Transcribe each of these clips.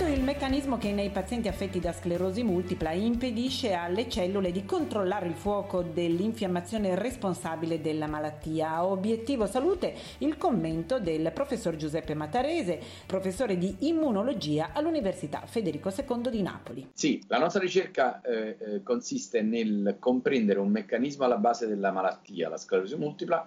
Scoperto il meccanismo che nei pazienti affetti da sclerosi multipla impedisce alle cellule di controllare il fuoco dell'infiammazione responsabile della malattia. Obiettivo salute il commento del professor Giuseppe Matarese, professore di immunologia all'Università Federico II di Napoli. Sì, la nostra ricerca eh, eh consiste nel comprendere un meccanismo alla base della malattia, la sclerosi multipla,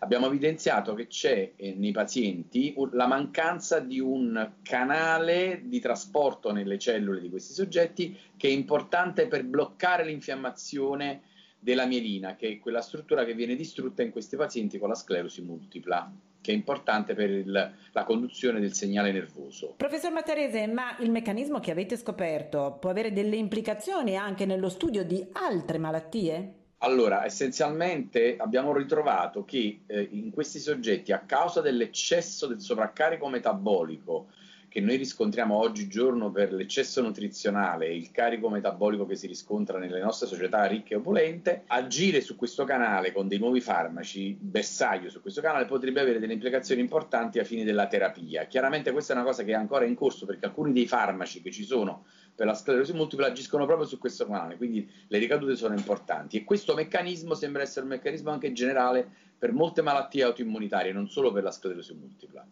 abbiamo evidenziato che c'è eh, nei pazienti la mancanza di un canale di trasporto nelle cellule di questi soggetti che è importante per bloccare l'infiammazione della mielina, che è quella struttura che viene distrutta in questi pazienti con la sclerosi multipla che è importante per il, la conduzione del segnale nervoso. Professor Matarese, ma il meccanismo che avete scoperto può avere delle implicazioni anche nello studio di altre malattie? Allora, essenzialmente abbiamo ritrovato che eh, in questi soggetti, a causa dell'eccesso del sovraccarico metabolico che noi riscontriamo oggigiorno per l'eccesso nutrizionale e il carico metabolico che si riscontra nelle nostre società ricche e opulente, agire su questo canale con dei nuovi farmaci, bersaglio su questo canale, potrebbe avere delle implicazioni importanti a fini della terapia. Chiaramente questa è una cosa che è ancora in corso perché alcuni dei farmaci che ci sono per la sclerosi multipla agiscono proprio su questo canale, quindi le ricadute sono importanti e questo meccanismo sembra essere un meccanismo anche generale per molte malattie autoimmunitarie, non solo per la sclerosi multipla.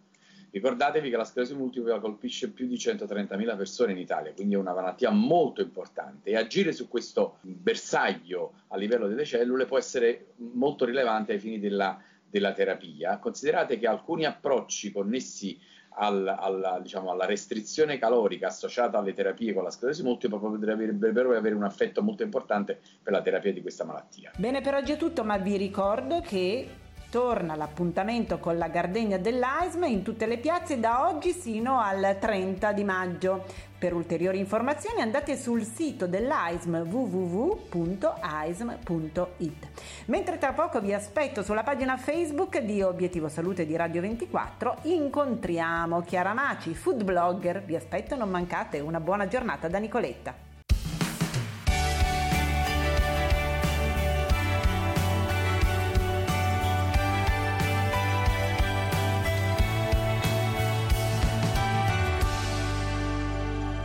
Ricordatevi che la sclerosi multipla colpisce più di 130.000 persone in Italia, quindi è una malattia molto importante e agire su questo bersaglio a livello delle cellule può essere molto rilevante ai fini della, della terapia. Considerate che alcuni approcci connessi al, alla, diciamo, alla, restrizione calorica associata alle terapie con la sclerosi multipla potrebbero avere un effetto molto importante per la terapia di questa malattia. Bene, per oggi è tutto, ma vi ricordo che Torna l'appuntamento con la Gardegna dell'AISM in tutte le piazze da oggi sino al 30 di maggio. Per ulteriori informazioni andate sul sito dell'AISM www.aism.it. Mentre tra poco vi aspetto sulla pagina Facebook di Obiettivo Salute di Radio 24, incontriamo Chiara Maci, food blogger. Vi aspetto, non mancate, una buona giornata da Nicoletta.